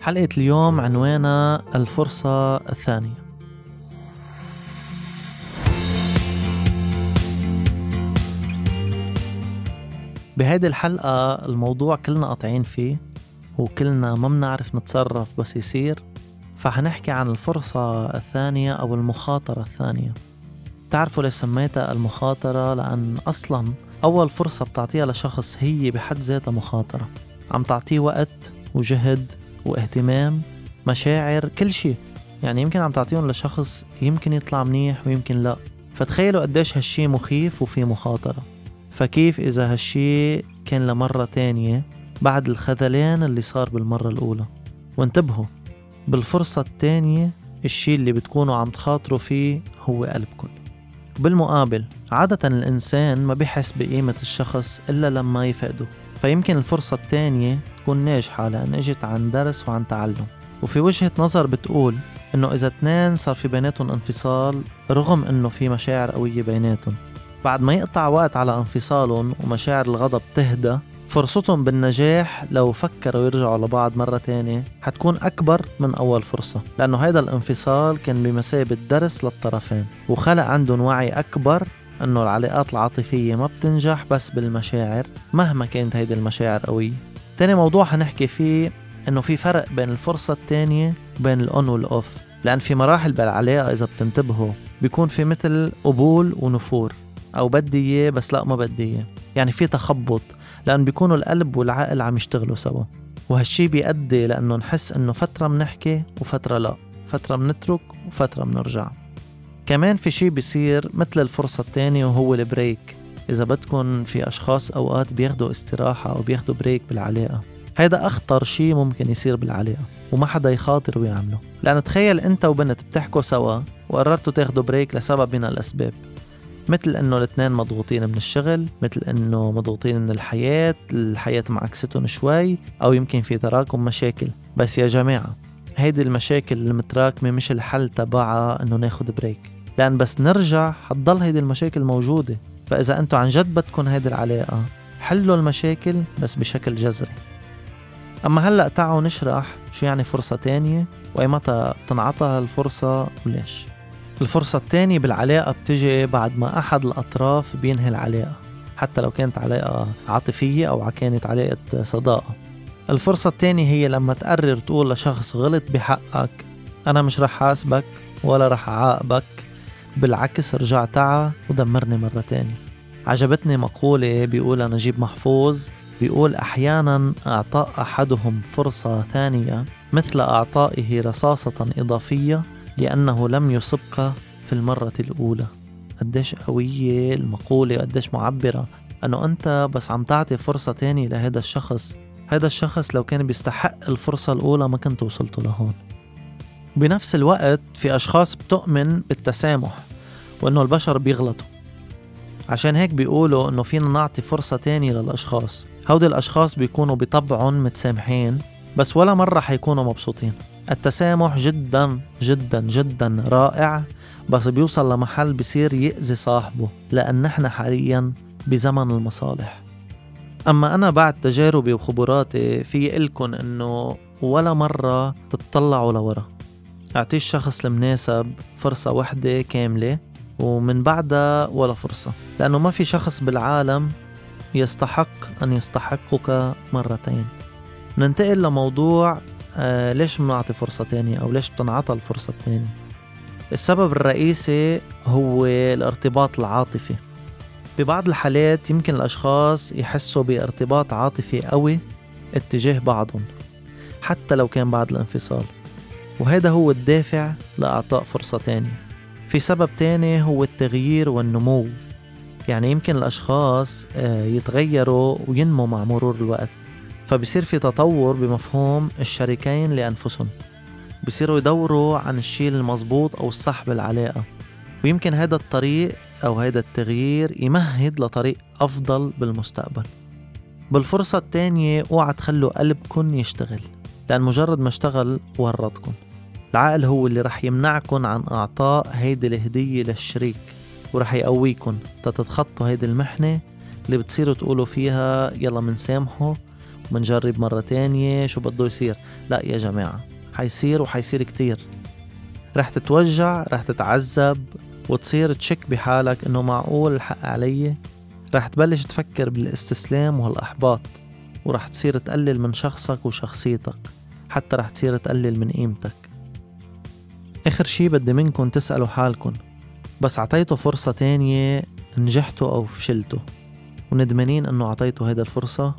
حلقة اليوم عنوانها الفرصة الثانية. بهيدي الحلقة الموضوع كلنا قاطعين فيه وكلنا ما بنعرف نتصرف بس يصير فحنحكي عن الفرصة الثانية أو المخاطرة الثانية. تعرفوا ليش سميتها المخاطرة؟ لأن أصلا أول فرصة بتعطيها لشخص هي بحد ذاتها مخاطرة. عم تعطيه وقت وجهد واهتمام مشاعر كل شيء. يعني يمكن عم تعطيهم لشخص يمكن يطلع منيح ويمكن لا. فتخيلوا قديش هالشي مخيف وفي مخاطرة. فكيف إذا هالشي كان لمرة تانية بعد الخذلان اللي صار بالمرة الأولى؟ وانتبهوا بالفرصة التانية الشي اللي بتكونوا عم تخاطروا فيه هو قلبكم. بالمقابل عادة الإنسان ما بيحس بقيمة الشخص إلا لما يفقده. فيمكن الفرصة التانية تكون ناجحة لأن إجت عن درس وعن تعلم. وفي وجهة نظر بتقول إنه إذا اثنين صار في بيناتهم انفصال رغم إنه في مشاعر قوية بيناتهم. بعد ما يقطع وقت على انفصالهم ومشاعر الغضب تهدى فرصتهم بالنجاح لو فكروا يرجعوا لبعض مرة تانية حتكون أكبر من أول فرصة لأنه هيدا الانفصال كان بمثابة درس للطرفين وخلق عندهم وعي أكبر انه العلاقات العاطفية ما بتنجح بس بالمشاعر مهما كانت هيدي المشاعر قوية. تاني موضوع حنحكي فيه إنه في فرق بين الفرصة التانية وبين ال on وال off لأن في مراحل بالعلاقة إذا بتنتبهوا بيكون في مثل قبول ونفور. أو بدي إياه بس لا ما بدي إياه. يعني في تخبط لأن بيكونوا القلب والعقل عم يشتغلوا سوا. وهالشي بيؤدي لأنه نحس إنه فترة منحكي وفترة لا. فترة منترك وفترة منرجع. كمان في شي بيصير مثل الفرصة التانية وهو ال break. إذا بدكن في أشخاص أوقات بياخدوا استراحة أو بياخدوا break بالعلاقة. هيدا أخطر شي ممكن يصير بالعلاقة وما حدا يخاطر ويعمله لأن تخيل أنت وبنت بتحكوا سوا وقررتوا تاخدوا break لسبب من الأسباب. مثل إنه الاثنين مضغوطين من الشغل مثل إنه مضغوطين من الحياة الحياة معكستهم شوي أو يمكن في تراكم مشاكل. بس يا جماعة هيدي المشاكل المتراكمة مش الحل تبعها إنه ناخد بريك. لأن بس نرجع حتضل هيدي المشاكل موجودة. فإذا أنتوا عن جد بدكم هيدي العلاقة حلوا المشاكل بس بشكل جذري. أما هلأ تعالوا نشرح شو يعني فرصة تانية وأيمتى بتنعطى هالفرصة وليش. الفرصة التانية بالعلاقة بتجي بعد ما أحد الأطراف بينهي العلاقة حتى لو كانت علاقة عاطفية أو كانت علاقة صداقة. الفرصة التانية هي لما تقرر تقول لشخص غلط بحقك أنا مش رح حاسبك ولا رح أعاقبك. بالعكس رجع تعا ودمرني مرة تانية. عجبتني مقولة بيقولها نجيب محفوظ بيقول أحيانا أعطاء أحدهم فرصة ثانية مثل أعطائه رصاصة إضافية لأنه لم يصبك في المرة الأولى. قديش قوية المقولة قديش معبرة. أنه أنت بس عم تعطي فرصة تانية لهذا الشخص. هذا الشخص لو كان بيستحق الفرصة الأولى ما كنت وصلت لهون. بنفس الوقت في أشخاص بتؤمن بالتسامح وإنه البشر بيغلطوا. عشان هيك بيقولوا إنه فينا نعطي فرصة تانية للأشخاص. هودي الأشخاص بيكونوا بطبعهم متسامحين بس ولا مرة حيكونوا مبسوطين. التسامح جدا جدا جدا رائع بس بيوصل لمحل بصير يأذي صاحبه لأن نحن حاليا بزمن المصالح. أما أنا بعد تجاربي وخبراتي في إلكن إنه ولا مرة تتطلعوا لورا. أعطيه الشخص المناسب فرصة وحدة كاملة ومن بعدها ولا فرصة. لأنه ما في شخص بالعالم يستحق أن يستحقك مرتين. ننتقل لموضوع آه ليش بنعطي فرصة تانية؟ أو ليش بتنعطى الفرصة التانية؟ السبب الرئيسي هو الارتباط العاطفي. ببعض الحالات يمكن الأشخاص يحسوا بارتباط عاطفي قوي اتجاه بعضهم حتى لو كان بعد الانفصال. وهذا هو الدافع لإعطاء فرصة تانية. في سبب تاني هو التغيير والنمو. يعني يمكن الأشخاص آه، يتغيروا وينمو مع مرور الوقت. فبصير في تطور بمفهوم الشريكين لأنفسهم. بصيروا يدوروا عن الشيء المضبوط أو الصح بالعلاقة. ويمكن هذا الطريق أو هذا التغيير يمهد لطريق أفضل بالمستقبل. بالفرصة التانية أوعى تخلوا قلبكن يشتغل. لأن مجرد ما اشتغل ورطكن. العقل هو اللي رح يمنعكم عن إعطاء هيدي الهدية للشريك ورح يقويكم تتخطوا هيدي المحنة اللي بتصيروا تقولوا فيها يلا منسامحه منجرب مرة تانية شو بده يصير؟ لا يا جماعة حيصير وحيصير كتير. رح تتوجع رح تتعذب وتصير تشك بحالك إنه معقول الحق علي. رح تبلش تفكر بالاستسلام وهالأحباط ورح تصير تقلل من شخصك وشخصيتك حتى رح تصير تقلل من قيمتك. آخر شي بدي منكم تسألوا حالكم. بس عطيتوا فرصة تانية نجحتوا أو فشلتوا وندمانين أنه عطيتوا هيدا الفرصة.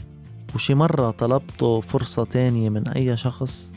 وشي مرة طلبتوا فرصة تانية من أي شخص.